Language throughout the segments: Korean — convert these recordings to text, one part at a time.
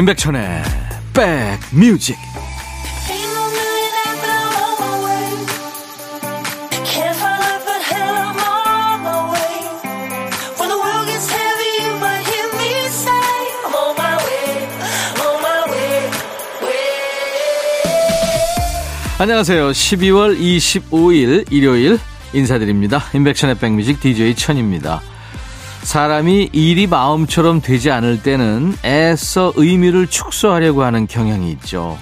임백천의 백뮤직 안녕하세요. 12월 25일 일요일 인사드립니다. 임백천의 백뮤직 DJ 천입니다. 사람이 일이 마음처럼 되지 않을 때는 애써 의미를 축소하려고 하는 경향이 있죠.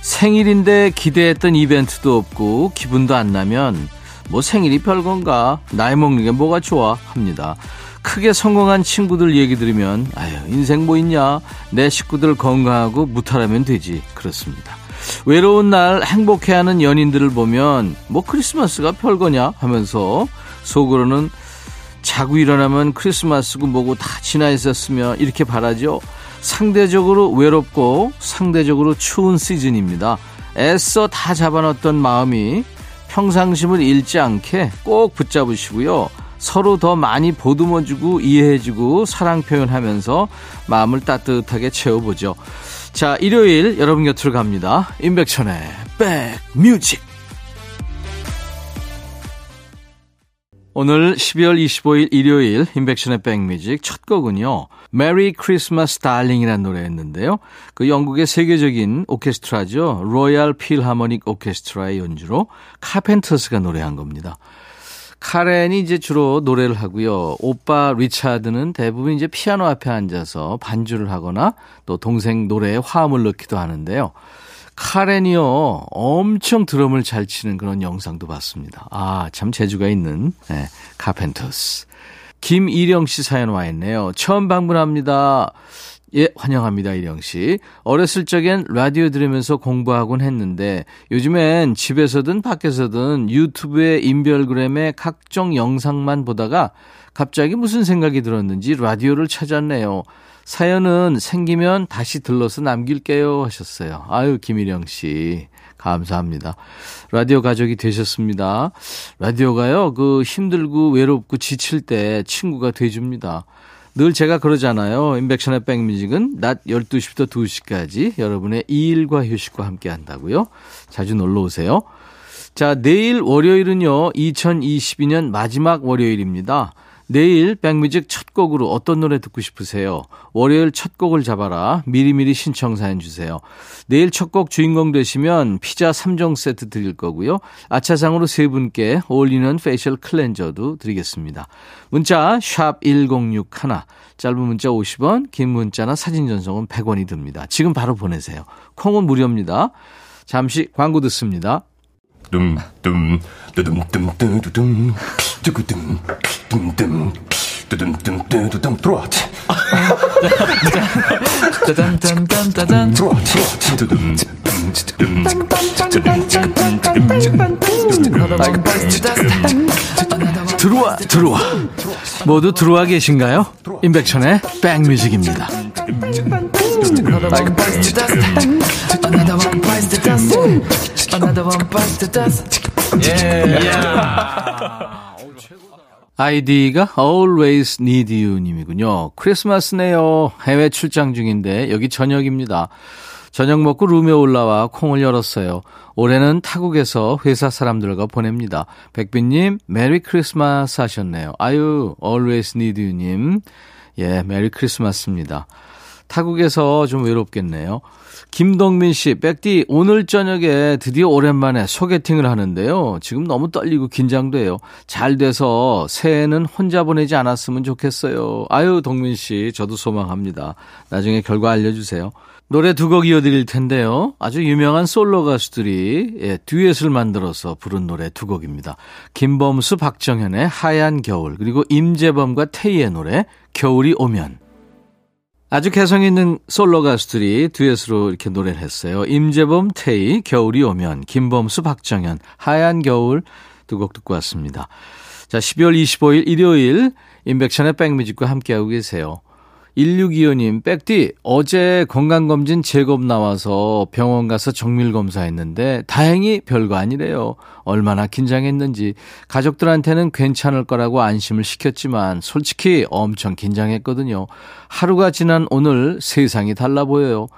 생일인데 기대했던 이벤트도 없고 기분도 안 나면 뭐 생일이 별건가 나이 먹는 게 뭐가 좋아 합니다. 크게 성공한 친구들 얘기 들으면 아유 인생 뭐 있냐 내 식구들 건강하고 무탈하면 되지 그렇습니다. 외로운 날 행복해하는 연인들을 보면 뭐 크리스마스가 별거냐 하면서 속으로는 자고 일어나면 크리스마스고 뭐고 다 지나 있었으면 이렇게 바라죠. 상대적으로 외롭고 상대적으로 추운 시즌입니다. 애써 다 잡아놨던 마음이 평상심을 잃지 않게 꼭 붙잡으시고요. 서로 더 많이 보듬어주고 이해해주고 사랑 표현하면서 마음을 따뜻하게 채워보죠. 자, 일요일 여러분 곁으로 갑니다. 임백천의 백뮤직. 오늘 12월 25일 일요일 임백천의 백뮤직 첫 곡은요. Merry Christmas Darling이라는 노래였는데요. 그 영국의 세계적인 오케스트라죠. 로얄 필하모닉 오케스트라의 연주로 카펜터스가 노래한 겁니다. 카렌이 이제 주로 노래를 하고요. 오빠 리차드는 대부분 이제 피아노 앞에 앉아서 반주를 하거나 또 동생 노래에 화음을 넣기도 하는데요. 카렌이요, 엄청 드럼을 잘 치는 그런 영상도 봤습니다. 아, 참 재주가 있는, 네, 카펜터스. 김일영 씨 사연 와 있네요. 처음 방문합니다. 예, 환영합니다, 이령 씨. 어렸을 적엔 라디오 들으면서 공부하곤 했는데 요즘엔 집에서든 밖에서든 유튜브에 인별그램에 각종 영상만 보다가 갑자기 무슨 생각이 들었는지 라디오를 찾았네요. 사연은 생기면 다시 들러서 남길게요 하셨어요. 아유, 김일영 씨. 감사합니다. 라디오 가족이 되셨습니다. 라디오가요, 그 힘들고 외롭고 지칠 때 친구가 돼줍니다. 늘 제가 그러잖아요. 인백션의 백뮤직은 낮 12시부터 2시까지 여러분의 일과 휴식과 함께 한다고요. 자주 놀러 오세요. 자, 내일 월요일은요, 2022년 마지막 월요일입니다. 내일 백뮤직 첫 곡으로 어떤 노래 듣고 싶으세요? 월요일 첫 곡을 잡아라. 미리미리 신청 사연 주세요. 내일 첫 곡 주인공 되시면 피자 3종 세트 드릴 거고요. 아차상으로 세 분께 어울리는 facial cleanser도 드리겠습니다. 문자 1061, 짧은 문자 50원, 긴 문자나 사진 전송은 100원이 듭니다. 지금 바로 보내세요. 콩은 무료입니다. 잠시 광고 듣습니다. 둠 둠 뚜둠 뚜구둠 둠둠 뚜둠 뚜두둠 들어와 짜잔짠짠짠짠 들어와 뚜둠 들어와 들어와 모두 들어와 계신가요? 임백천의 백뮤직입니다 아이디가 Always Need You 님이군요. 크리스마스네요. 해외 출장 중인데 여기 저녁입니다. 저녁 먹고 룸에 올라와 콩을 열었어요. 올해는 타국에서 회사 사람들과 보냅니다. 백빈님, Merry Christmas 하셨네요. 아유, Always Need You 님. 예, Merry Christmas입니다. 타국에서 좀 외롭겠네요. 김동민 씨, 백디, 오늘 저녁에 드디어 오랜만에 소개팅을 하는데요. 지금 너무 떨리고 긴장돼요. 잘 돼서 새해는 혼자 보내지 않았으면 좋겠어요. 아유, 동민 씨, 저도 소망합니다. 나중에 결과 알려주세요. 노래 두 곡 이어드릴 텐데요. 아주 유명한 솔로 가수들이 예, 듀엣을 만들어서 부른 노래 두 곡입니다. 김범수, 박정현의 하얀 겨울, 그리고 임재범과 태희의 노래 겨울이 오면. 아주 개성 있는 솔로 가수들이 듀엣으로 이렇게 노래를 했어요. 임재범, 태희, 겨울이 오면, 김범수, 박정현, 하얀 겨울 두 곡 듣고 왔습니다. 자, 12월 25일 일요일 임백천의 백뮤직과 함께하고 계세요. 1625님, 백디, 어제 건강검진 제곱 나와서 병원 가서 정밀검사 했는데, 다행히 별거 아니래요. 얼마나 긴장했는지. 가족들한테는 괜찮을 거라고 안심을 시켰지만, 솔직히 엄청 긴장했거든요. 하루가 지난 오늘 세상이 달라 보여요.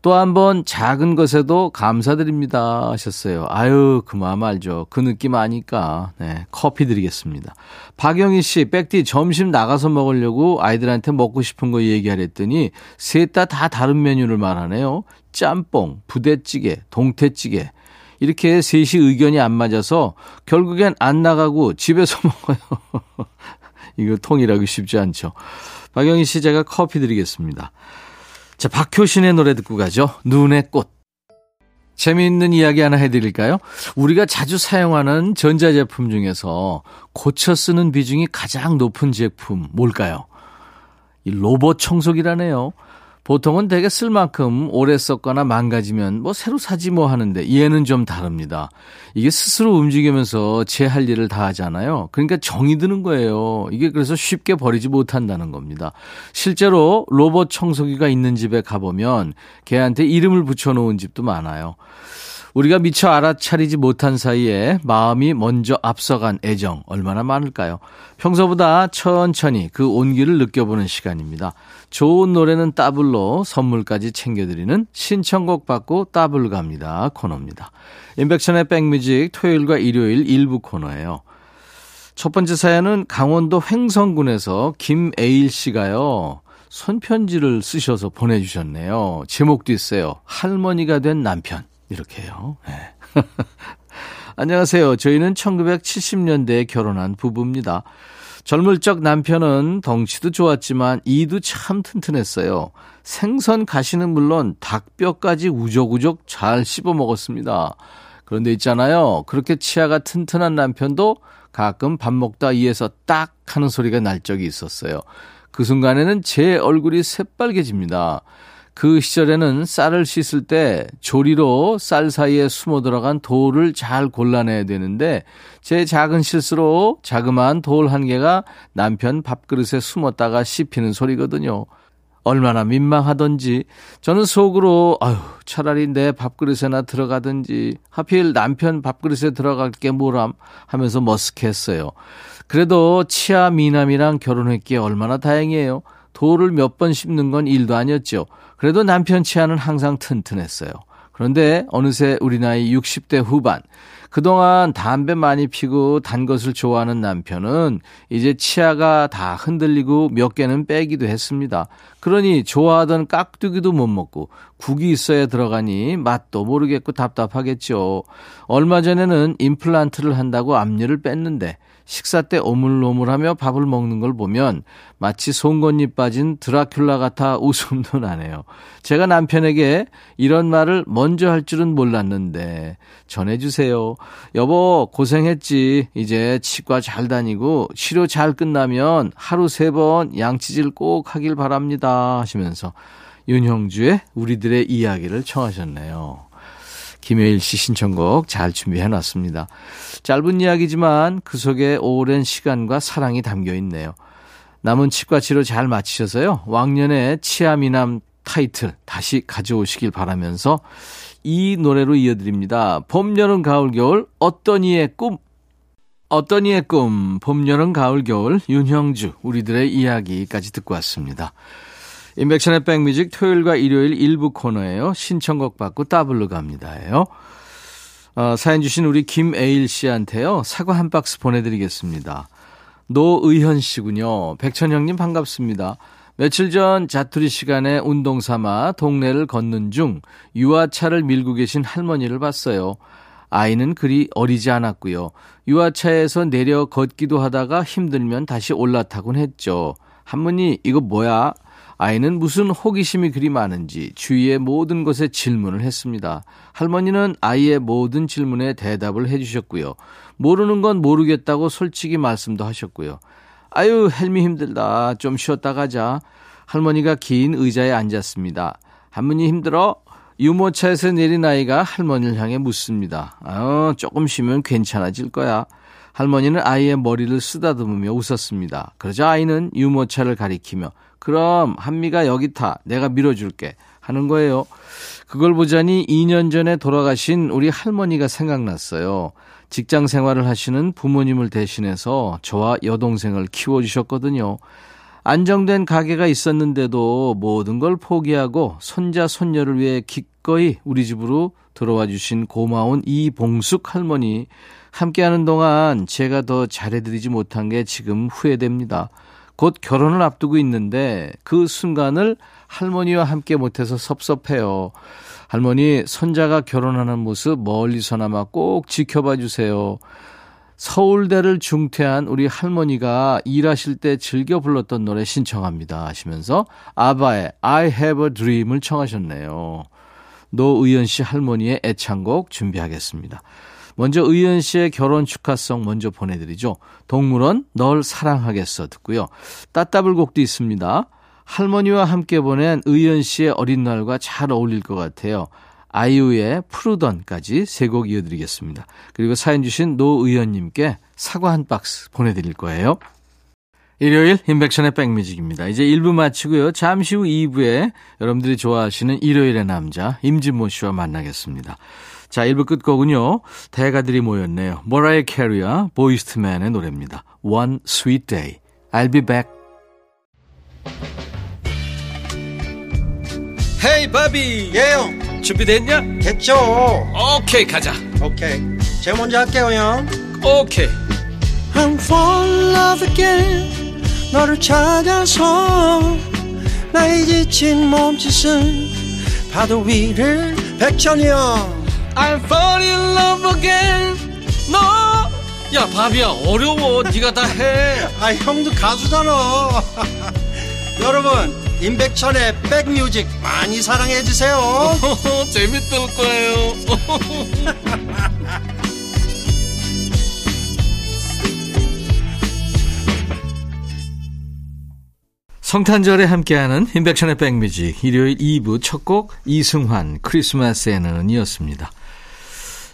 또 한 번 작은 것에도 감사드립니다 하셨어요. 아유, 그 마음 알죠. 그 느낌 아니까. 네, 커피 드리겠습니다. 박영희 씨, 백디 점심 나가서 먹으려고 아이들한테 먹고 싶은 거 얘기하랬더니 셋 다 다 다른 메뉴를 말하네요. 짬뽕, 부대찌개, 동태찌개. 이렇게 셋이 의견이 안 맞아서 결국엔 안 나가고 집에서 먹어요. 이거 통일하기 쉽지 않죠. 박영희 씨, 제가 커피 드리겠습니다. 자, 박효신의 노래 듣고 가죠. 눈의 꽃. 재미있는 이야기 하나 해드릴까요? 우리가 자주 사용하는 전자제품 중에서 고쳐 쓰는 비중이 가장 높은 제품 뭘까요? 이 로봇 청소기라네요. 보통은 되게 쓸 만큼 오래 썼거나 망가지면 뭐 새로 사지 뭐 하는데 얘는 좀 다릅니다. 이게 스스로 움직이면서 제 할 일을 다 하잖아요. 그러니까 정이 드는 거예요. 이게 그래서 쉽게 버리지 못한다는 겁니다. 실제로 로봇 청소기가 있는 집에 가보면 걔한테 이름을 붙여놓은 집도 많아요. 우리가 미처 알아차리지 못한 사이에 마음이 먼저 앞서간 애정 얼마나 많을까요? 평소보다 천천히 그 온기를 느껴보는 시간입니다. 좋은 노래는 따블로 선물까지 챙겨드리는 신청곡 받고 따블 갑니다 코너입니다. 인백션의 백뮤직 토요일과 일요일 일부 코너예요. 첫 번째 사연은 강원도 횡성군에서 김에일 씨가요. 손편지를 쓰셔서 보내주셨네요. 제목도 있어요. 할머니가 된 남편. 이렇게요. 네. 안녕하세요. 저희는 1970년대에 결혼한 부부입니다. 젊을 적 남편은 덩치도 좋았지만 이도 참 튼튼했어요. 생선 가시는 물론 닭뼈까지 우적우적 잘 씹어 먹었습니다. 그런데 있잖아요. 그렇게 치아가 튼튼한 남편도 가끔 밥 먹다 이에서 딱 하는 소리가 날 적이 있었어요. 그 순간에는 제 얼굴이 새빨개집니다. 그 시절에는 쌀을 씻을 때 조리로 쌀 사이에 숨어 들어간 돌을 잘 골라내야 되는데 제 작은 실수로 자그마한 돌 한 개가 남편 밥그릇에 숨었다가 씹히는 소리거든요. 얼마나 민망하던지 저는 속으로 아유 차라리 내 밥그릇에나 들어가든지 하필 남편 밥그릇에 들어갈 게 뭐람 하면서 머쓱했어요. 그래도 치아 미남이랑 결혼했기에 얼마나 다행이에요. 돌을 몇 번 씹는 건 일도 아니었죠. 그래도 남편 치아는 항상 튼튼했어요. 그런데 어느새 우리 나이 60대 후반. 그동안 담배 많이 피고 단 것을 좋아하는 남편은 이제 치아가 다 흔들리고 몇 개는 빼기도 했습니다. 그러니 좋아하던 깍두기도 못 먹고 국이 있어야 들어가니 맛도 모르겠고 답답하겠죠. 얼마 전에는 임플란트를 한다고 앞니를 뺐는데 식사 때 오물오물하며 밥을 먹는 걸 보면 마치 송곳니 빠진 드라큘라 같아 웃음도 나네요. 제가 남편에게 이런 말을 먼저 할 줄은 몰랐는데 전해주세요. 여보 고생했지. 이제 치과 잘 다니고 치료 잘 끝나면 하루 세 번 양치질 꼭 하길 바랍니다 하시면서 윤형주의 우리들의 이야기를 청하셨네요. 김혜일 씨 신청곡 잘 준비해 놨습니다. 짧은 이야기지만 그 속에 오랜 시간과 사랑이 담겨 있네요. 남은 치과 치료 잘 마치셔서요. 왕년의 치아미남 타이틀 다시 가져오시길 바라면서 이 노래로 이어드립니다. 봄, 여름, 가을, 겨울 어떤 이의 꿈 어떤 이의 꿈 봄, 여름, 가을, 겨울 윤형주 우리들의 이야기까지 듣고 왔습니다. 인백션의 백뮤직 토요일과 일요일 일부 코너예요. 신청곡 받고 따블로 갑니다예요. 어, 사연 주신 우리 김에일 씨한테요. 사과 한 박스 보내드리겠습니다. 노의현 씨군요. 백천형님 반갑습니다. 며칠 전 자투리 시간에 운동 삼아 동네를 걷는 중 유아차를 밀고 계신 할머니를 봤어요. 아이는 그리 어리지 않았고요. 유아차에서 내려 걷기도 하다가 힘들면 다시 올라타곤 했죠. 할머니 이거 뭐야? 아이는 무슨 호기심이 그리 많은지 주위의 모든 것에 질문을 했습니다. 할머니는 아이의 모든 질문에 대답을 해주셨고요. 모르는 건 모르겠다고 솔직히 말씀도 하셨고요. 아유, 헬미 힘들다. 좀 쉬었다 가자. 할머니가 긴 의자에 앉았습니다. 할머니 힘들어? 유모차에서 내린 아이가 할머니를 향해 묻습니다. 아, 조금 쉬면 괜찮아질 거야. 할머니는 아이의 머리를 쓰다듬으며 웃었습니다. 그러자 아이는 유모차를 가리키며 그럼 한미가 여기 타. 내가 밀어줄게. 하는 거예요. 그걸 보자니 2년 전에 돌아가신 우리 할머니가 생각났어요. 직장 생활을 하시는 부모님을 대신해서 저와 여동생을 키워주셨거든요. 안정된 가게가 있었는데도 모든 걸 포기하고 손자, 손녀를 위해 기꺼이 우리 집으로 들어와 주신 고마운 이봉숙 할머니. 함께하는 동안 제가 더 잘해드리지 못한 게 지금 후회됩니다. 곧 결혼을 앞두고 있는데 그 순간을 할머니와 함께 못해서 섭섭해요. 할머니, 손자가 결혼하는 모습 멀리서나마 꼭 지켜봐 주세요. 서울대를 중퇴한 우리 할머니가 일하실 때 즐겨 불렀던 노래 신청합니다 하시면서 아바의 I have a dream을 청하셨네요. 노의연 씨 할머니의 애창곡 준비하겠습니다. 먼저 의연 씨의 결혼 축하성 먼저 보내드리죠. 동물원 널 사랑하겠어 듣고요. 따따블 곡도 있습니다. 할머니와 함께 보낸 의연 씨의 어린 날과 잘 어울릴 것 같아요. 아이유의 푸르던까지 세 곡 이어드리겠습니다. 그리고 사연 주신 노의연님께 사과 한 박스 보내드릴 거예요. 일요일 임백천의 백뮤직입니다. 이제 1부 마치고요. 잠시 후 2부에 여러분들이 좋아하시는 일요일의 남자 임진모 씨와 만나겠습니다. 자, 1부 끝곡은요. 대가들이 모였네요. 머라이어 캐리와 보이즈 투 맨의 노래입니다. One Sweet Day. I'll be back. 헤이 바비 예영 준비됐냐? 됐죠 오케이 가자 오케이 제가 먼저 할게요 형 오케이 I'm fall in love again 너를 찾아서 나의 지친 몸짓은 파도 위를 백천이 형 I'm fall in love again. 너야 바비야 어려워. 네가 다 해. 아 형도 가수잖아. 여러분 임백천의 백뮤직 많이 사랑해 주세요. 재밌을 거예요. 성탄절에 함께하는 인백션의 백뮤직. 일요일 2부 첫 곡 이승환 크리스마스에는 이었습니다.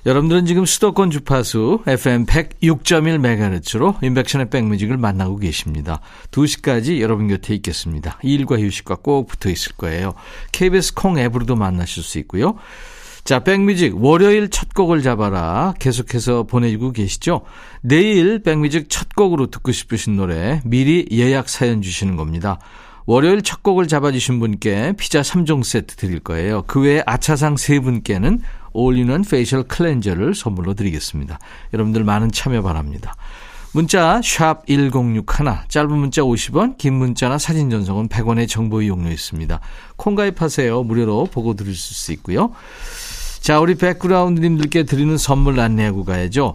여러분들은 지금 수도권 주파수 FM 106.1MHz로 인백션의 백뮤직을 만나고 계십니다. 2시까지 여러분 곁에 있겠습니다. 일과 휴식과 꼭 붙어 있을 거예요. KBS 콩 앱으로도 만나실 수 있고요. 자, 백뮤직 월요일 첫 곡을 잡아라. 계속해서 보내주고 계시죠? 내일 백뮤직 첫 곡으로 듣고 싶으신 노래 미리 예약 사연 주시는 겁니다. 월요일 첫 곡을 잡아주신 분께 피자 3종 세트 드릴 거예요. 그 외에 아차상 3분께는 어울리는 facial cleanser를 선물로 드리겠습니다. 여러분들 많은 참여 바랍니다. 문자 1061, 짧은 문자 50원, 긴 문자나 사진 전송은 100원의 정보 이용료 있습니다. 콩 가입하세요. 무료로 보고 들으실 수 있고요. 자, 우리 백그라운드님들께 드리는 선물 안내하고 가야죠.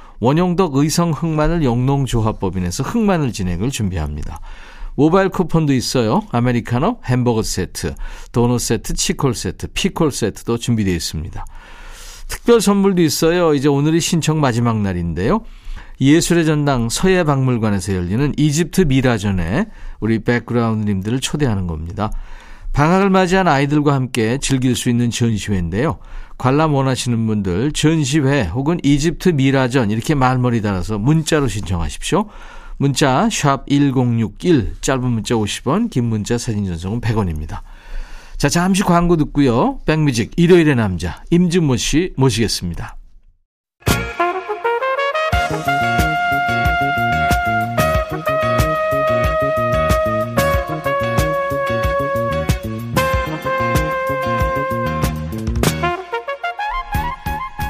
원용덕 의성 흑마늘 영농조합법인에서 흑마늘 진액을 준비합니다. 모바일 쿠폰도 있어요. 아메리카노, 햄버거 세트, 도넛 세트, 치콜 세트, 피콜 세트도 준비되어 있습니다. 특별 선물도 있어요. 이제 오늘이 신청 마지막 날인데요. 예술의 전당 서예박물관에서 열리는 이집트 미라전에 우리 백그라운드님들을 초대하는 겁니다. 방학을 맞이한 아이들과 함께 즐길 수 있는 전시회인데요. 관람 원하시는 분들 전시회 혹은 이집트 미라전 이렇게 말머리 달아서 문자로 신청하십시오. 문자 1061, 짧은 문자 50원, 긴 문자 사진 전송은 100원입니다. 자, 잠시 광고 듣고요. 백뮤직 일요일의 남자 임진모 씨 모시겠습니다.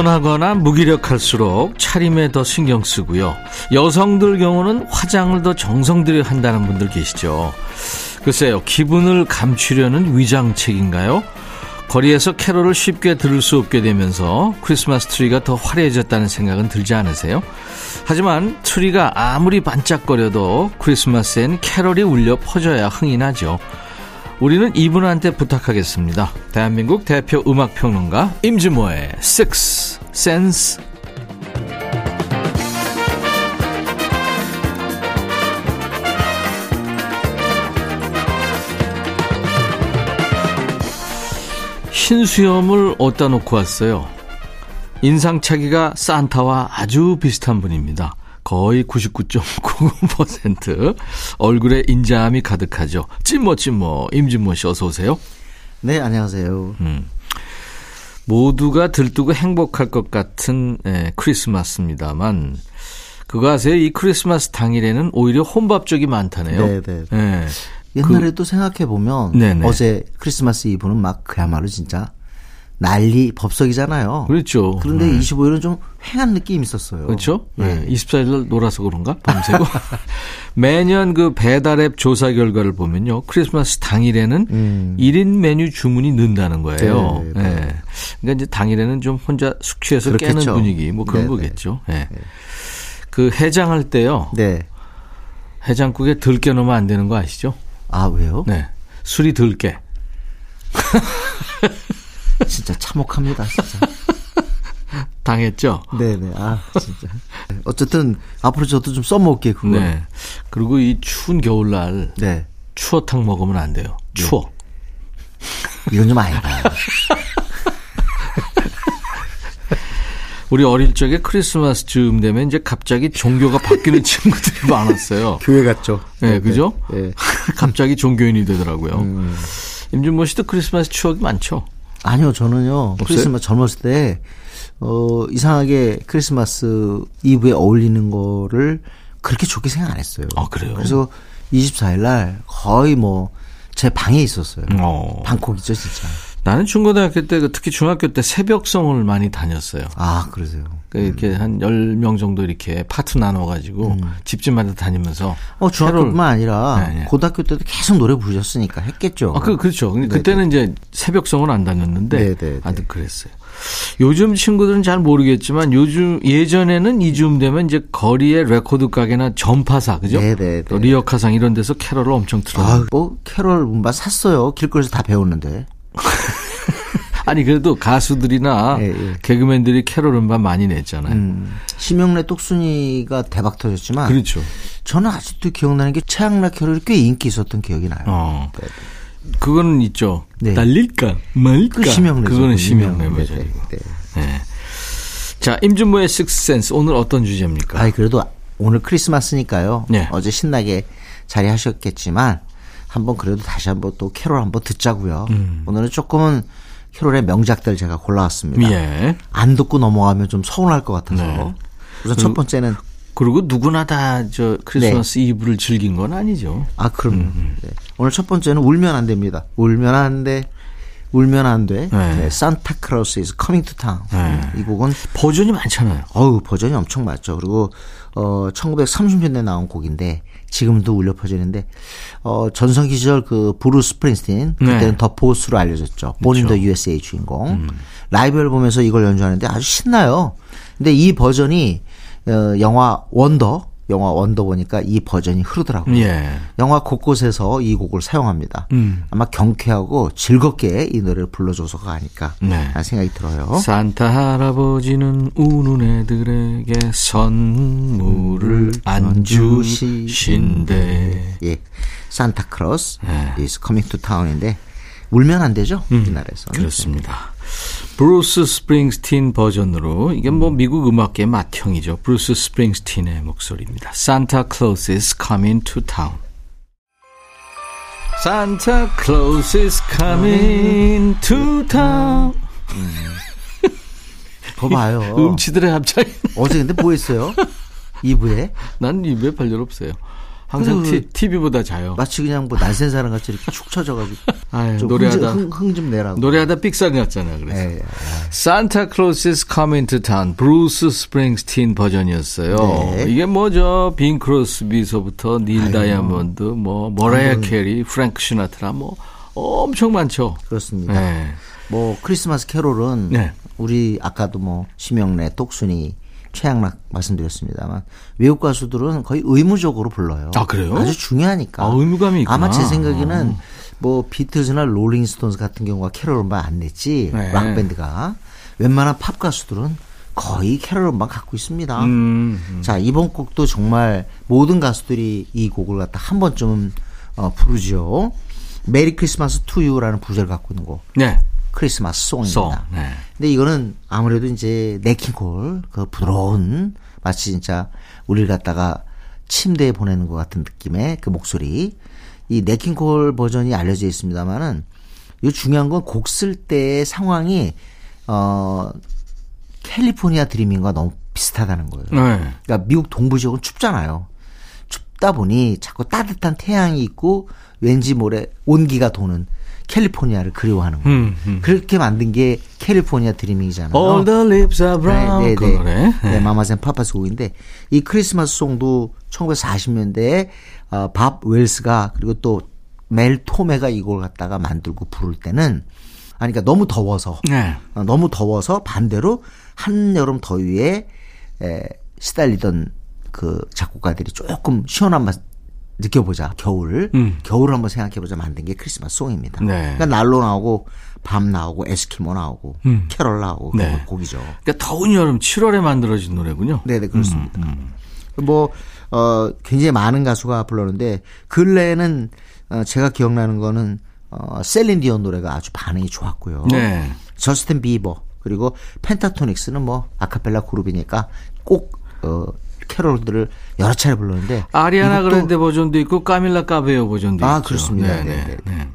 피곤하거나 무기력할수록 차림에 더 신경 쓰고요. 여성들 경우는 화장을 더 정성 들여 한다는 분들 계시죠. 글쎄요, 기분을 감추려는 위장책인가요? 거리에서 캐롤을 쉽게 들을 수 없게 되면서 크리스마스 트리가 더 화려해졌다는 생각은 들지 않으세요? 하지만 트리가 아무리 반짝거려도 크리스마스엔 캐롤이 울려 퍼져야 흥이 나죠. 우리는 이분한테 부탁하겠습니다. 대한민국 대표 음악평론가 임진모의 Six Sense 흰 수염을 어디다 놓고 왔어요. 인상차기가 산타와 아주 비슷한 분입니다. 거의 99.99% 얼굴에 인자함이 가득하죠. 찐모 임진모 씨 어서 오세요. 네, 안녕하세요. 음. 모두가 들뜨고 행복할 것 같은 예, 크리스마스입니다만 그거 아세요? 이 크리스마스 당일에는 오히려 혼밥 쪽이 많다네요. 네, 네. 예. 옛날에도 그, 생각해 보면 네네. 어제 크리스마스 이브는 막 그야말로 진짜 난리 법석이잖아요. 그렇죠. 그런데 네. 25일은 좀 횡한 느낌이 있었어요. 그렇죠. 네. 24일 놀아서 그런가? 밤새고. 매년 그 배달앱 조사 결과를 보면요. 크리스마스 당일에는 음. 1인 메뉴 주문이 는다는 거예요. 네, 네. 네. 그러니까 이제 당일에는 좀 혼자 숙취해서 그렇겠죠. 깨는 분위기 뭐 그런 네, 네. 거겠죠. 네. 그 해장할 때요. 네. 해장국에 들깨 넣으면 안 되는 거 아시죠? 아, 왜요? 네. 술이 들깨. 진짜 참혹합니다, 진짜. 당했죠? 네네. 아, 진짜. 어쨌든, 앞으로 저도 좀 써먹을게요, 그거. 네. 그리고 이 추운 겨울날. 네. 추어탕 먹으면 안 돼요. 네. 추워. 네. 이건 좀 아니다. 우리 어릴 적에 크리스마스 즈음 되면 이제 갑자기 종교가 바뀌는 친구들이 많았어요. 교회 갔죠. 네, 네 그죠? 네. 갑자기 종교인이 되더라고요. 음. 임준모 씨도 크리스마스 추억이 많죠? 아니요, 저는요. 없어요? 크리스마스 젊었을 때, 어, 이상하게 크리스마스 이브에 어울리는 거를 그렇게 좋게 생각 안 했어요. 아, 그래요? 그래서 24일 날 거의 뭐, 제 방에 있었어요. 어. 방콕이죠, 진짜. 나는 중고등학교 때, 그 특히 중학교 때 새벽송을 많이 다녔어요. 아, 그러세요? 그 이렇게 음. 한 10명 정도 이렇게 파트 나눠 가지고 음. 집집마다 다니면서. 어, 중학교뿐만 아니라 네, 네. 고등학교 때도 계속 노래 부르셨으니까 했겠죠. 아, 그, 그렇죠. 근데 그때는 이제 새벽송을 안 다녔는데. 네네. 아무튼 그랬어요. 요즘 친구들은 잘 모르겠지만 요즘 예전에는 이즈음 되면 이제 거리에 레코드 가게나 전파사 그죠? 네네. 또 리어카상 이런 데서 캐럴을 엄청 틀어요. 아, 뭐 캐럴 음반 샀어요. 길거리에서 다 배웠는데. 아니 그래도 가수들이나 예, 예. 개그맨들이 캐롤 음반 많이 냈잖아요. 음, 심영래 똑순이가 대박 터졌지만 그렇죠. 저는 아직도 기억나는 게 최양락 캐롤이 꽤 인기 있었던 기억이 나요. 어. 네. 그거는 있죠. 네. 날릴까 말까. 그 심영래 그거는 심영래 버전이고. 네, 네. 네. 자 임준모의 식스센스 오늘 어떤 주제입니까? 아 그래도 오늘 크리스마스니까요. 네. 어제 신나게 자리하셨겠지만 한번 그래도 다시 한번 또 캐롤 한번 듣자고요. 음. 오늘은 조금은 캐롤의 명작들 제가 골라왔습니다. 예. 안 듣고 넘어가면 좀 서운할 것 같아서 네. 우선 첫 번째는 그리고 누구나 다 저 크리스마스 네. 이브를 즐긴 건 아니죠. 아 그럼 음, 음. 네. 오늘 첫 번째는 울면 안 됩니다. 울면 안 돼. 울면 안 돼. 네. 네. Santa Claus is coming to town. 네. 이 곡은 버전이 많잖아요. 어우, 버전이 엄청 많죠. 그리고 어 1930년대 나온 곡인데 지금도 울려 퍼지는데 어 전성기 시절 그 브루스 스프링스틴 네. 그때는 네. the Boss로 알려졌죠. 본인 더 USA 주인공. 음. 라이브 앨범에서 이걸 연주하는데 아주 신나요. 근데 이 버전이 어 영화 Wonder 영화 Wonder 보니까 이 버전이 흐르더라고요. 예. 영화 곳곳에서 이 곡을 사용합니다. 음. 아마 경쾌하고 즐겁게 이 노래를 불러줘서가 아닐까 네. 라는 생각이 들어요. 산타 할아버지는 우는 애들에게 선물을 안 주신대. 예. Santa Claus 네. is coming to town인데 울면 안 되죠? 음. 우리나라에서. 그렇습니다. 브루스 스프링스틴 버전으로 이게 뭐 미국 음악계 맏형이죠. 브루스 스프링스틴의 목소리입니다. Santa Claus is coming to town. Santa Claus is coming to town. 거 봐요. 음치들의 합창. 어제 근데 뭐 했어요? 2부에? 난 2부에 별일 없어요. 항상 그래서 티, TV보다 자요. 마치 그냥 뭐 날쌘 사람 같이 이렇게 축 처져가지고 아유, 좀 노래하다 흥, 흥좀 내라고. 노래하다 삑살이 났잖아요. 그래서 예, 예. Santa Claus is Coming to Town 브루스 스프링스틴 버전이었어요. 네. 이게 뭐죠? 빙 크로스비서부터 닐 다이아몬드, 뭐 머라이어 캐리, 프랭크 시나트라 뭐 엄청 많죠. 그렇습니다. 네. 뭐 크리스마스 캐롤은 네. 우리 아까도 뭐 심형래, 똑순이, 최양락 말씀드렸습니다만 외국 가수들은 거의 의무적으로 불러요. 아, 그래요? 아주 중요하니까. 아, 의무감이 있구나. 아마 제 생각에는 뭐 비틀즈나 롤링스톤스 같은 경우가 캐롤 음반 안 냈지 네. 락 밴드가 웬만한 팝 가수들은 거의 캐롤 음반 갖고 있습니다. 음, 자 이번 곡도 정말 모든 가수들이 이 곡을 갖다 한 번쯤은 어, 부르죠. Merry Christmas to You라는 부제를 갖고 있는 곡. 네. Christmas Song입니다. Song. 네. 근데 이거는 아무래도 이제 냇 킹 콜 그 부드러운 마치 진짜 우리를 갖다가 침대에 보내는 것 같은 느낌의 그 목소리. 이 냇 킹 콜 버전이 알려져 있습니다만은 이 중요한 건 곡 쓸 때의 상황이 어 California Dreamin'과 너무 비슷하다는 거예요. 네. 그러니까 미국 동부 지역은 춥잖아요. 춥다 보니 자꾸 따뜻한 태양이 있고 왠지 모레 온기가 도는 캘리포니아를 그리워하는 거예요. 음, 음. 그렇게 만든 게 캘리포니아 드리밍이잖아요. All the lips are brown. 네, 그 네, 노래. 네. 네. 네, 마마센 파파스 곡인데 이 크리스마스 송도 1940년대에 어, 밥 웰스가 그리고 또 멜 토메가 이걸 갖다가 만들고 부를 때는 아니 그러니까 너무 더워서 네. 어, 너무 더워서 반대로 한여름 더위에 에, 시달리던 그 작곡가들이 조금 시원한 맛 느껴보자 겨울 음. 겨울을 한번 생각해보자 만든 게 크리스마스 송입니다. 네. 그러니까 난로 나오고 밤 나오고 에스키모 나오고 캐럴 나오고 그런 네. 곡이죠. 그러니까 더운 여름 7월에 만들어진 노래군요. 네네 그렇습니다. 뭐 어, 굉장히 많은 가수가 불렀는데 근래에는 어, 제가 기억나는 거는 어, 셀린디온 노래가 아주 반응이 좋았고요. 네. 저스틴 비버 그리고 펜타토닉스는 뭐 아카펠라 그룹이니까 꼭 어, 캐롤들을 여러 차례 불렀는데 아리아나 그랜데 버전도 있고 까밀라 까베오 버전도 아, 있죠. 그렇습니다. 네, 네,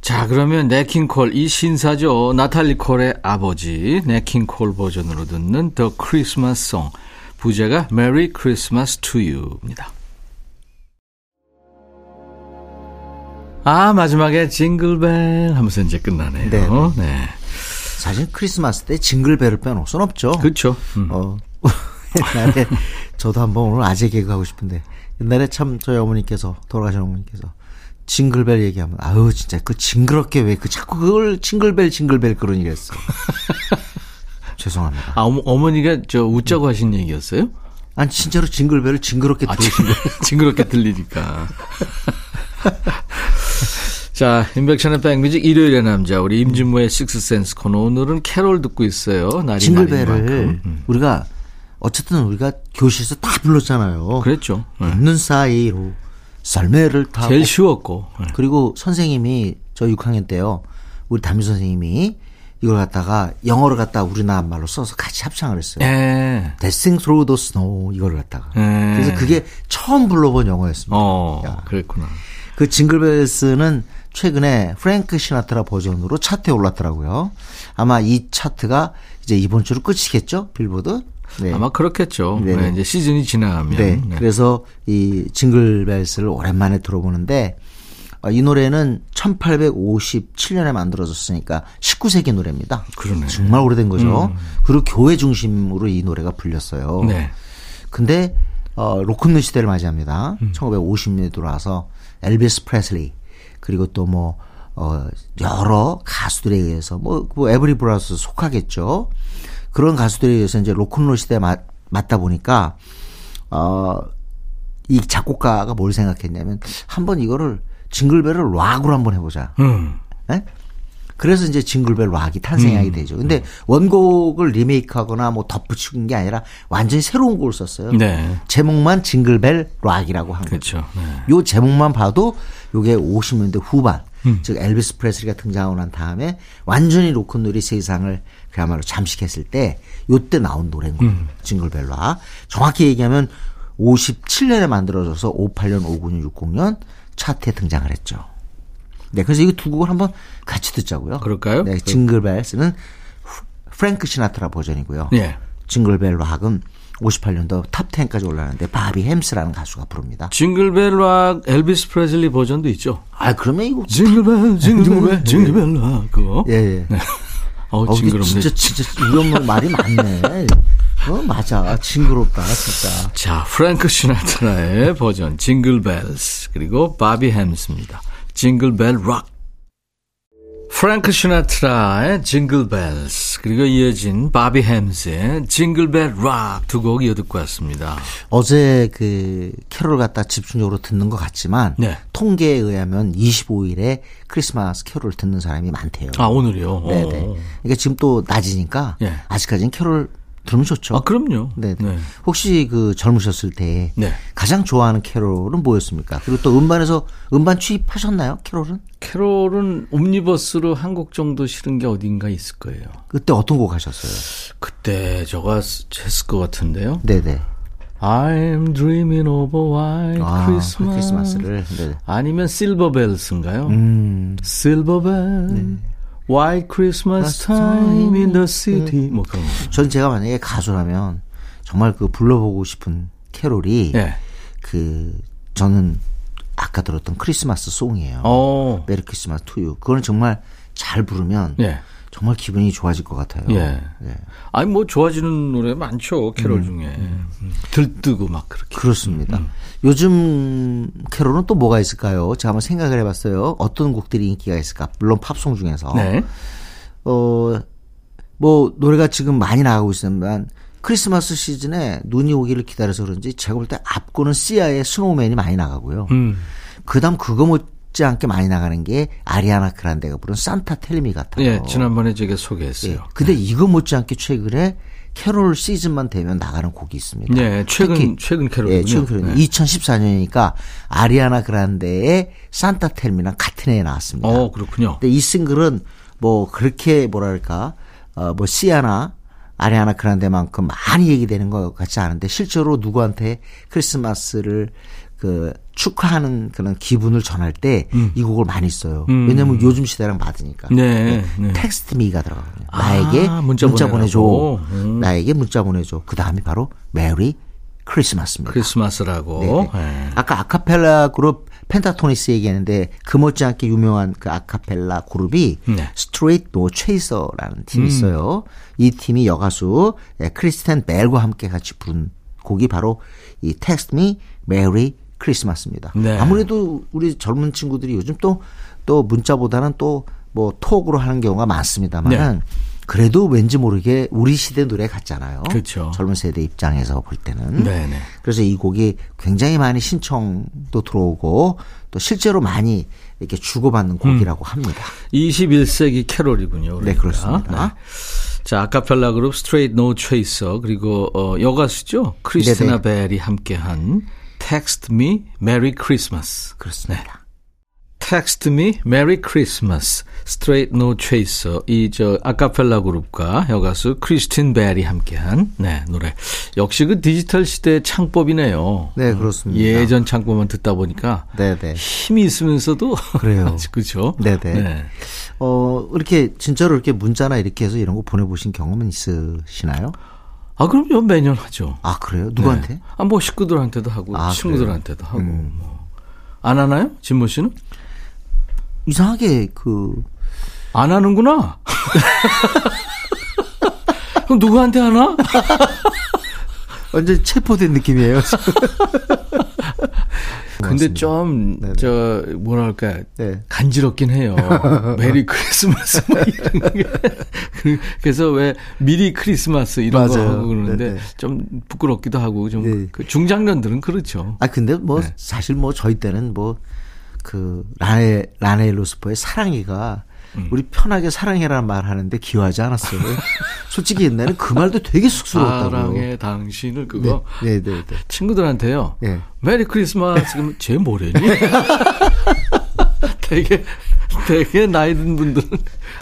자, 그러면 네킹콜 이 신사죠. 나탈리 콜의 아버지 네킹콜 버전으로 듣는 The Christmas Song. 부제가 Merry Christmas to You입니다. 아, 마지막에 징글벨 하면서 이제 끝나네요. 네, 네. 네. 사실 크리스마스 때 징글벨을 빼놓을 순 없죠. 그렇죠. 음. 어, 옛날에 저도 한번 오늘 아재 개그 하고 싶은데 옛날에 참 저희 어머니께서 돌아가신 어머니께서 징글벨 얘기하면 아유 진짜 그 징그럽게 왜 그 자꾸 그걸 징글벨 징글벨 그런 얘기 했어. 죄송합니다. 아, 어머, 어머니가 저 웃자고 하신 얘기였어요? 아니 진짜로 징글벨을 징그럽게 아, 들으신 거예요. 징그럽게 들리니까. 자, 인백션의 백뮤직 일요일의 남자 우리 임진모의 식스센스 코너 오늘은 캐롤 듣고 있어요. 날이 징글벨을. 음. 우리가 어쨌든 우리가 교실에서 다 불렀잖아요. 그랬죠. 네. 있는 사이로 썰매를 타고 제일 쉬웠고. 네. 그리고 선생님이 저 6학년 때요. 우리 담임 선생님이 이걸 갖다가 영어를 갖다 우리나라 말로 써서 같이 합창을 했어요. 예. Dancing Through the Snow 이걸 갖다가. 예. 그래서 그게 처음 불러본 영어였습니다. 어, 야. 그랬구나. 그 징글벨스는 최근에 프랭크 시나트라 버전으로 차트에 올랐더라고요. 아마 이 차트가 이제 이번 주로 끝이겠죠? 빌보드? 네. 아마 그렇겠죠. 네네. 네, 이제 시즌이 지나가면. 네. 네. 그래서 이 징글벨스를 오랜만에 들어보는데 어, 이 노래는 1857년에 만들어졌으니까 19세기 노래입니다. 그러네. 음. 정말 오래된 거죠. 그리고 교회 중심으로 이 노래가 불렸어요. 네. 근데 어, 로큰롤 시대를 맞이합니다. 음. 1950년에 들어와서 엘비스 프레슬리 그리고 또뭐 어, 여러 가수들에 의해서 뭐, 뭐 에벌리 브라더스 속하겠죠. 그런 가수들에 의해서 이제 로큰롤 시대에 맞, 맞다 보니까 어, 이 작곡가가 뭘 생각했냐면 한번 이거를 징글벨을 락으로 한번 해보자. 음. 예? 그래서 이제 Jingle Bell Rock이 탄생하게 되죠. 근데 원곡을 리메이크하거나 뭐 덧붙인 게 아니라 완전히 새로운 곡을 썼어요. 네. 제목만 징글벨 락이라고 한. 그렇죠. 네. 요 제목만 봐도 요게 50년대 후반, 음. 즉 엘비스 프레슬리가 등장하고 난 다음에 완전히 로큰롤이 세상을 그야말로 잠식했을 때 요때 나온 노래인 거예요. 음. 징글벨 락. 정확히 얘기하면 57년에 만들어져서 58년, 59년, 60년 차트에 등장을 했죠. 네, 그래서 이 두 곡을 한번 같이 듣자고요. 그럴까요? 네, 징글벨스는 프- 프랭크 시나트라 버전이고요. 예. Jingle Bell Rock은 58년도 top 10까지 올라왔는데 바비 헬름스라는 가수가 부릅니다. Jingle Bell Rock 엘비스 프레슬리 버전도 있죠. 아 그러면 이거 Jingle Bell Jingle Bell Jingle Bell Rock 그거. 예 예. 어, 어, 징그럽네. 진짜 진짜 이런 말 말이 많네. 어 맞아 징그럽다 진짜. 자, 프랭크 시나트라의 버전 Jingle Bells 그리고 바비 헬름스입니다. Jingle Bell Rock. 프랭크 시나트라의 Jingle Bells 그리고 이어진 바비 헬름스의 Jingle Bell Rock 두 곡 이어 듣고 왔습니다. 어제 그 캐롤 갖다 집중적으로 듣는 것 같지만 네. 통계에 의하면 25일에 크리스마스 캐롤을 듣는 사람이 많대요. 아 오늘이요? 네네. 어. 그러니까 지금 또 낮이니까 예. 아직까지는 캐롤 들으면 좋죠. 아 그럼요. 네. 네. 혹시 그 젊으셨을 때 네. 가장 좋아하는 캐롤은 뭐였습니까? 그리고 또 음반에서 음반 취입하셨나요? 캐롤은? 캐롤은 옴니버스로 한 곡 정도 실은 게 어딘가 있을 거예요. 그때 어떤 곡 하셨어요? 그때 저가 했을 것 같은데요. 네네. I'm dreaming of a white 아, Christmas. 크리스마스를. 네네. 아니면 실버벨스인가요? 음. 네. 실버벨, White Christmas time in the city. 뭐 그런 거. 전 제가 만약에 가수라면 정말 그 불러보고 싶은 캐롤이 예. 그 저는 아까 들었던 Christmas Song이에요. 어. Merry Christmas to You. 그거는 정말 잘 부르면 예. 정말 기분이 좋아질 것 같아요. 예. 예. 아니 뭐 좋아지는 노래 많죠. 캐롤 중에. 음. 들뜨고 막 그렇게. 그렇습니다. 음. 요즘 캐롤은 또 뭐가 있을까요? 제가 한번 생각을 해봤어요. 어떤 곡들이 인기가 있을까? 물론 팝송 중에서. 네. 어, 뭐, 노래가 지금 많이 나가고 있지만, 크리스마스 시즌에 눈이 오기를 기다려서 그런지 제가 볼 때 압권은 시아의 Snowman이 많이 나가고요. 음. 그 다음 그거 못지않게 많이 나가는 게 아리아나 그란데가 부른 Santa Tell Me 같아요. 예, 지난번에 제가 소개했어요. 예. 근데 이거 못지않게 최근에 캐롤 시즌만 되면 나가는 곡이 있습니다. 예, 최근 특히 최근 캐롤이군요. 예, 최근 캐롤. 네. 2014년이니까 아리아나 그란데의 Santa Tell Me랑 같은 해에 나왔습니다. 어, 그렇군요. 근데 이 싱글은 뭐 그렇게 뭐랄까 어 뭐 시아나 아리아나 그란데만큼 많이 얘기되는 것 같지 않은데 실제로 누구한테 크리스마스를 그 축하하는 그런 기분을 전할 때이 곡을 많이 써요. 왜냐하면 요즘 시대랑 맞으니까. 음. 네, 네. Text Me가 들어가거든요. 아, 나에게 문자 문자, 보내라고. 보내줘. 음. 나에게 문자 보내줘. 그 다음이 바로 Merry Christmas입니다. 크리스마스라고. 네. 예. 아까 아카펠라 그룹 펜타토닉스 얘기했는데 그 못지않게 유명한 그 아카펠라 그룹이 네. 스트레이트 노 체이서라는 팀이 있어요. 이 팀이 여가수 예, 크리스텐 벨과 함께 같이 부른 곡이 바로 이 Christmas입니다. 네. 아무래도 우리 젊은 친구들이 요즘 또또 문자보다는 또 뭐 톡으로 하는 경우가 많습니다만은 네. 그래도 왠지 모르게 우리 시대 노래 같잖아요. 그렇죠. 젊은 세대 입장에서 볼 때는. 네네. 그래서 이 곡이 굉장히 많이 신청도 들어오고 또 실제로 많이 이렇게 주고받는 곡이라고 합니다. 21세기 캐롤이군요. 그러니까. 네, 그렇습니다. 네. 자, 아카펠라 그룹 Straight No Chaser 그리고 어, 여가수죠. 크리스틴 벨이 함께한 Text Me Merry Christmas. 그렇습니다. Text Me Merry Christmas. Straight No Chaser. 이 저 아카펠라 그룹과 여가수 크리스틴 벨이 함께한 네, 노래. 역시 그 디지털 시대의 창법이네요. 네, 그렇습니다. 예전 창법만 듣다 보니까 네네. 힘이 있으면서도 그래요. 그렇죠. 네네. 네. 어, 이렇게 진짜로 이렇게 문자나 이렇게 해서 이런 거 보내보신 경험은 있으시나요? 아, 그럼요. 매년 하죠. 아, 그래요? 누구한테? 네. 아, 뭐 식구들한테도 하고 아, 친구들한테도 하고 음. 뭐. 안 하나요? 진모 씨는? 이상하게 그, 안 하는구나. 그럼 누구한테 하나? 완전 체포된 느낌이에요. 근데 좀, 네네. 저, 뭐랄까, 네. 간지럽긴 해요. 메리 크리스마스, 뭐 이런 게. 그- 그래서 왜 미리 크리스마스 이런 거 맞아요. 하고 그러는데 네네. 좀 부끄럽기도 하고 좀 네. 그 중장년들은 그렇죠. 아, 근데 뭐, 네. 사실 뭐 저희 때는 뭐, 그, 라네, 라네 로스포의 사랑해가 음. 우리 편하게 사랑해라는 말 하는데 기여하지 않았어요. 솔직히 옛날에 그 말도 되게 쑥스러웠다고. 사랑해 당신을 그거 네, 네, 네. 친구들한테요. 네. 메리 크리스마스 그러면 쟤 뭐래니? 되게 되게 나이 든 분들은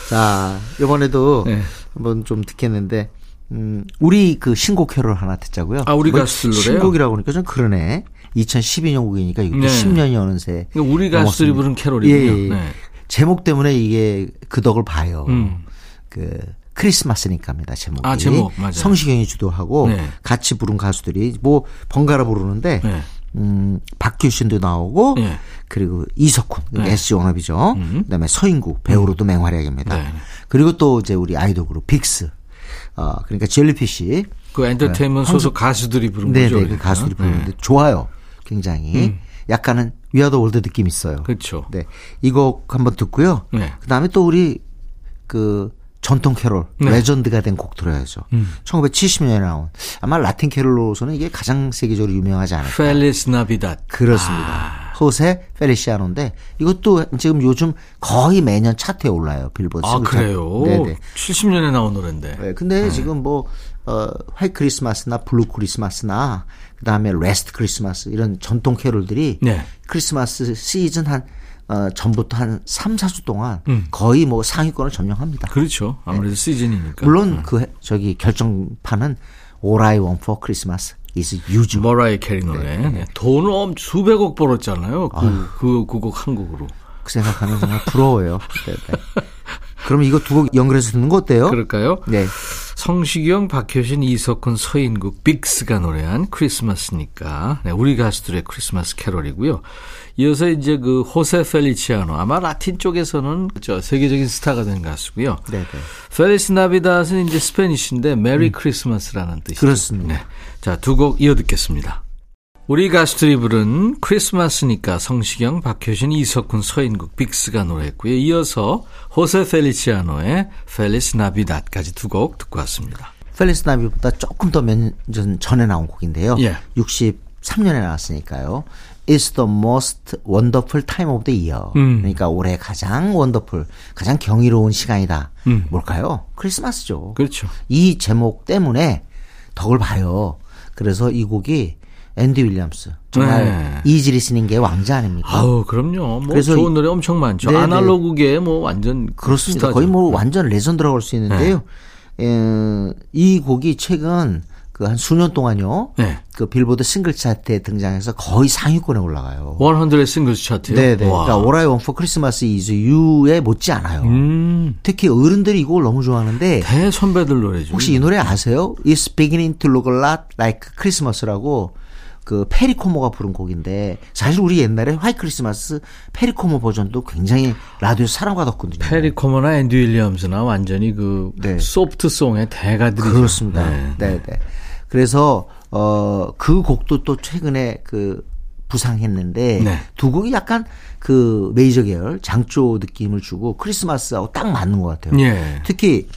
자, 이번에도 네. 한번 좀 듣겠는데, 음, 우리 그 신곡 캐롤 하나 듣자고요. 아, 우리 뭐 가수들 노래요? 신곡이라고 그러니까 좀 그러네. 2012년 곡이니까 이것도 네. 10년이 어느새. 그러니까 우리 가수들이. 부른 캐롤이군요. 예, 예. 네. 제목 때문에 이게 그 덕을 봐요. 음. 그 크리스마스니까입니다. 제목이. 아, 제목, 맞아요. 성시경이 주도하고 네. 같이 부른 가수들이 뭐 번갈아 부르는데 네. 음, 박효신도 나오고 네. 그리고 이석훈 네. 음. SG 워너비죠. 그다음에 서인국 배우로도 맹활약입니다. 네. 그리고 또 이제 우리 아이돌 그룹 빅스. 어, 그러니까 젤리피쉬. 그 엔터테인먼트 소속 가수들이 부른 네, 거죠. 네. 그 그러니까. 가수들이 부르는데 좋아요. 굉장히. 약간은 We Are the World 느낌 있어요. 그렇죠. 네. 이 곡 한번 듣고요. 네. 그다음에 또 우리 그 전통 캐롤 네. 음. 레전드가 된 곡 들어야죠. 1970년에 나온 아마 라틴 캐롤로서는 이게 가장 세계적으로 유명하지 않을까. Feliz Navidad. 그렇습니다. 호세 펠리치아노인데 이것도 지금 요즘 거의 매년 차트에 올라요. 빌보드 아. 그래요? 네네. 70년에 나온 노래인데. 네, 근데 지금 뭐, 어, White Christmas나 Blue Christmas나, 그 다음에 Last Christmas, 이런 전통 캐롤들이 네. 크리스마스 시즌 한, 어, 전부터 한 3, 4주 동안 음. 거의 뭐 상위권을 점령합니다. 그렇죠. 아무래도 시즌이니까. 물론 그, 해- 저기 결정판은 All I Want for Christmas is You죠. 머라이 캐리 노래. 네. 돈을 엄 수백억 벌었잖아요. 그, 그, 그 곡 한 곡으로. 그 생각하면 정말 부러워요. 네, 네. 그럼 이거 두 곡 연결해서 듣는 거 어때요? 그럴까요? 네. 성시경, 박효신, 이석훈, 서인국, 빅스가 노래한 크리스마스니까 네, 우리 가수들의 크리스마스 캐롤이고요. 이어서 이제 그 호세 펠리치아노 아마 라틴 쪽에서는 저 세계적인 스타가 된 가수고요. 네, 네. Feliz Navidad은 이제 Spanish인데 메리 크리스마스라는 뜻이죠. 그렇습니다. 네. 자, 두 곡 이어 듣겠습니다. 우리 가수들이 부른 크리스마스니까 성시경, 박효신, 이석훈, 서인국, 빅스가 노래했고요. 이어서 호세 펠리치아노의 Feliz Navidad까지 두 곡 듣고 왔습니다. Feliz Navidad보다 조금 더 몇 년 전에 나온 곡인데요. 예. 63년에 나왔으니까요. It's the most wonderful time of the year. 음. 그러니까 올해 가장 wonderful, 가장 경이로운 시간이다. 음. 뭘까요? 크리스마스죠. 그렇죠. 이 제목 때문에 덕을 봐요. 그래서 이 곡이 앤디 윌리엄스 정말 네. easy listening계의 왕자 아닙니까? 아우, 그럼요. 뭐 그래서 좋은 이- 노래 엄청 많죠. 네네. 아날로그계 뭐 완전 그렇습니다. 스타죠. 네. 거의 뭐 완전 레전드라고 할 수 있는데요. 에, 이 곡이 최근 그 한 수년 동안요. 네. 그 빌보드 싱글 차트에 등장해서 거의 상위권에 올라가요. 100 singles 차트요. 네네. 와. 그러니까 All I Want for Christmas is You에 못지 않아요. 음, 특히 어른들이 이 곡을 너무 좋아하는데 대선배들 노래죠. 혹시 이 노래 아세요? It's beginning to look a lot like Christmas라고 그 페리코모가 부른 곡인데 사실 우리 옛날에 White Christmas 페리코모 버전도 굉장히 라디오에서 사랑받았거든요. 페리 코모나 앤디 윌리엄스나 완전히 그 네. soft song의 대가들이죠. 그렇습니다. 네. 네, 네. 그래서 어그 곡도 또 최근에 그 부상했는데 네. 두 곡이 약간 그 메이저 계열 장조 느낌을 주고 크리스마스하고 딱 맞는 것 같아요. 예. 특히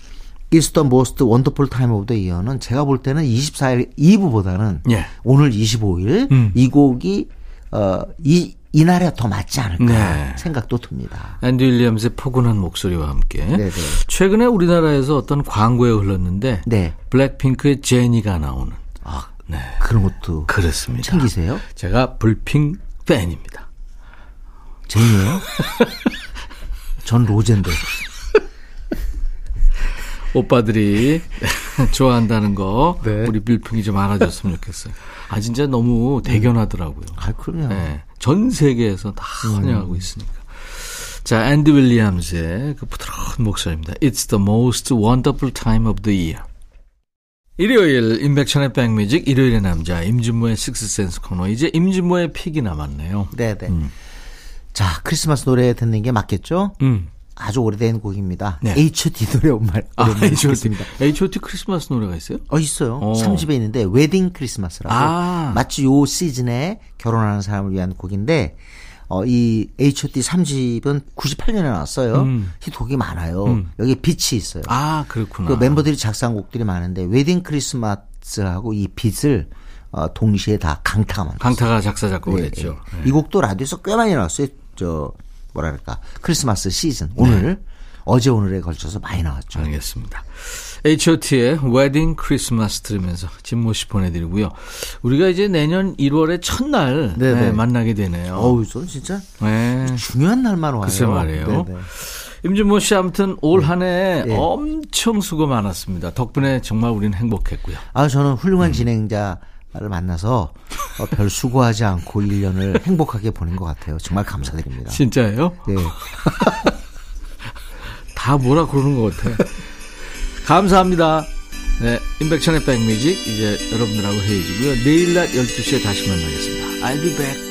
It's the most wonderful time of the year는 제가 볼 때는 24일 2부보다는 예. 오늘 25일 음. 이 곡이 어 이 이날에 더 맞지 않을까 네. 생각도 듭니다. 앤디 윌리엄스의 포근한 목소리와 함께 네네. 최근에 우리나라에서 어떤 광고에 흘렀는데 네. 블랙핑크의 제니가 나오는 아, 네 그런 것도 그렇습니다. 챙기세요? 제가 불핑 팬입니다. 제니예요? 전 로젠데. 오빠들이 좋아한다는 거 네. 우리 불핑이 좀 알아줬으면 좋겠어요. 아 진짜 너무 대견하더라고요. 아, 그럼요. 네, 전 세계에서 다 음. 환영하고 있으니까. 자, 앤디 윌리엄스의 그 부드러운 목소리입니다. It's the most wonderful time of the year. 일요일 임백천의 백뮤직 일요일의 남자 임진모의 Six Sense 코너 이제 임진모의 pick이 남았네요. 네네. 자, 크리스마스 노래 듣는 게 맞겠죠? 음. 아주 오래된 곡입니다. 네. H.O.T 노래 아, 오랜만에 H.O.T. 듣겠습니다. H.O.T 크리스마스 노래가 있어요? 어, 있어요. 어. 3집에 있는데, Wedding Christmas라고. 아. 마치 요 시즌에 결혼하는 사람을 위한 곡인데, 어, 이 H.O.T 3집은 98년에 나왔어요. 음. 히트곡이 많아요. 여기 빛이 있어요. 아, 그렇구나. 그 멤버들이 작사한 곡들이 많은데, Wedding Christmas하고 이 빛을 어, 동시에 다 강타가 만들었어요. 강타가 작사 작곡을 예, 했죠. 예. 이 곡도 라디오에서 꽤 많이 나왔어요. 저 뭐랄까 크리스마스 시즌 오늘 어제 오늘에 걸쳐서 많이 나왔죠. 알겠습니다. H.O.T의 Wedding Christmas 들으면서 진모 씨 보내드리고요. 우리가 이제 내년 1월의 첫날 네네. 네, 만나게 되네요. 어우, 저 진짜 네. 중요한 날만 와요. 글쎄 말이에요. 네네. 임진모 씨 아무튼 올 한해 네. 엄청 수고 많았습니다. 덕분에 정말 우리는 행복했고요. 아 저는 훌륭한 음. 진행자 를 만나서 어, 별 수고하지 않고 1년을 행복하게 보낸 것 같아요. 정말 감사드립니다. 진짜예요? 네. 다 뭐라 그러는 것 같아. 감사합니다. 네, 인백천의 백뮤직 이제 여러분들하고 헤어지고요. 내일 낮 12시에 다시 만나겠습니다. I'll be back.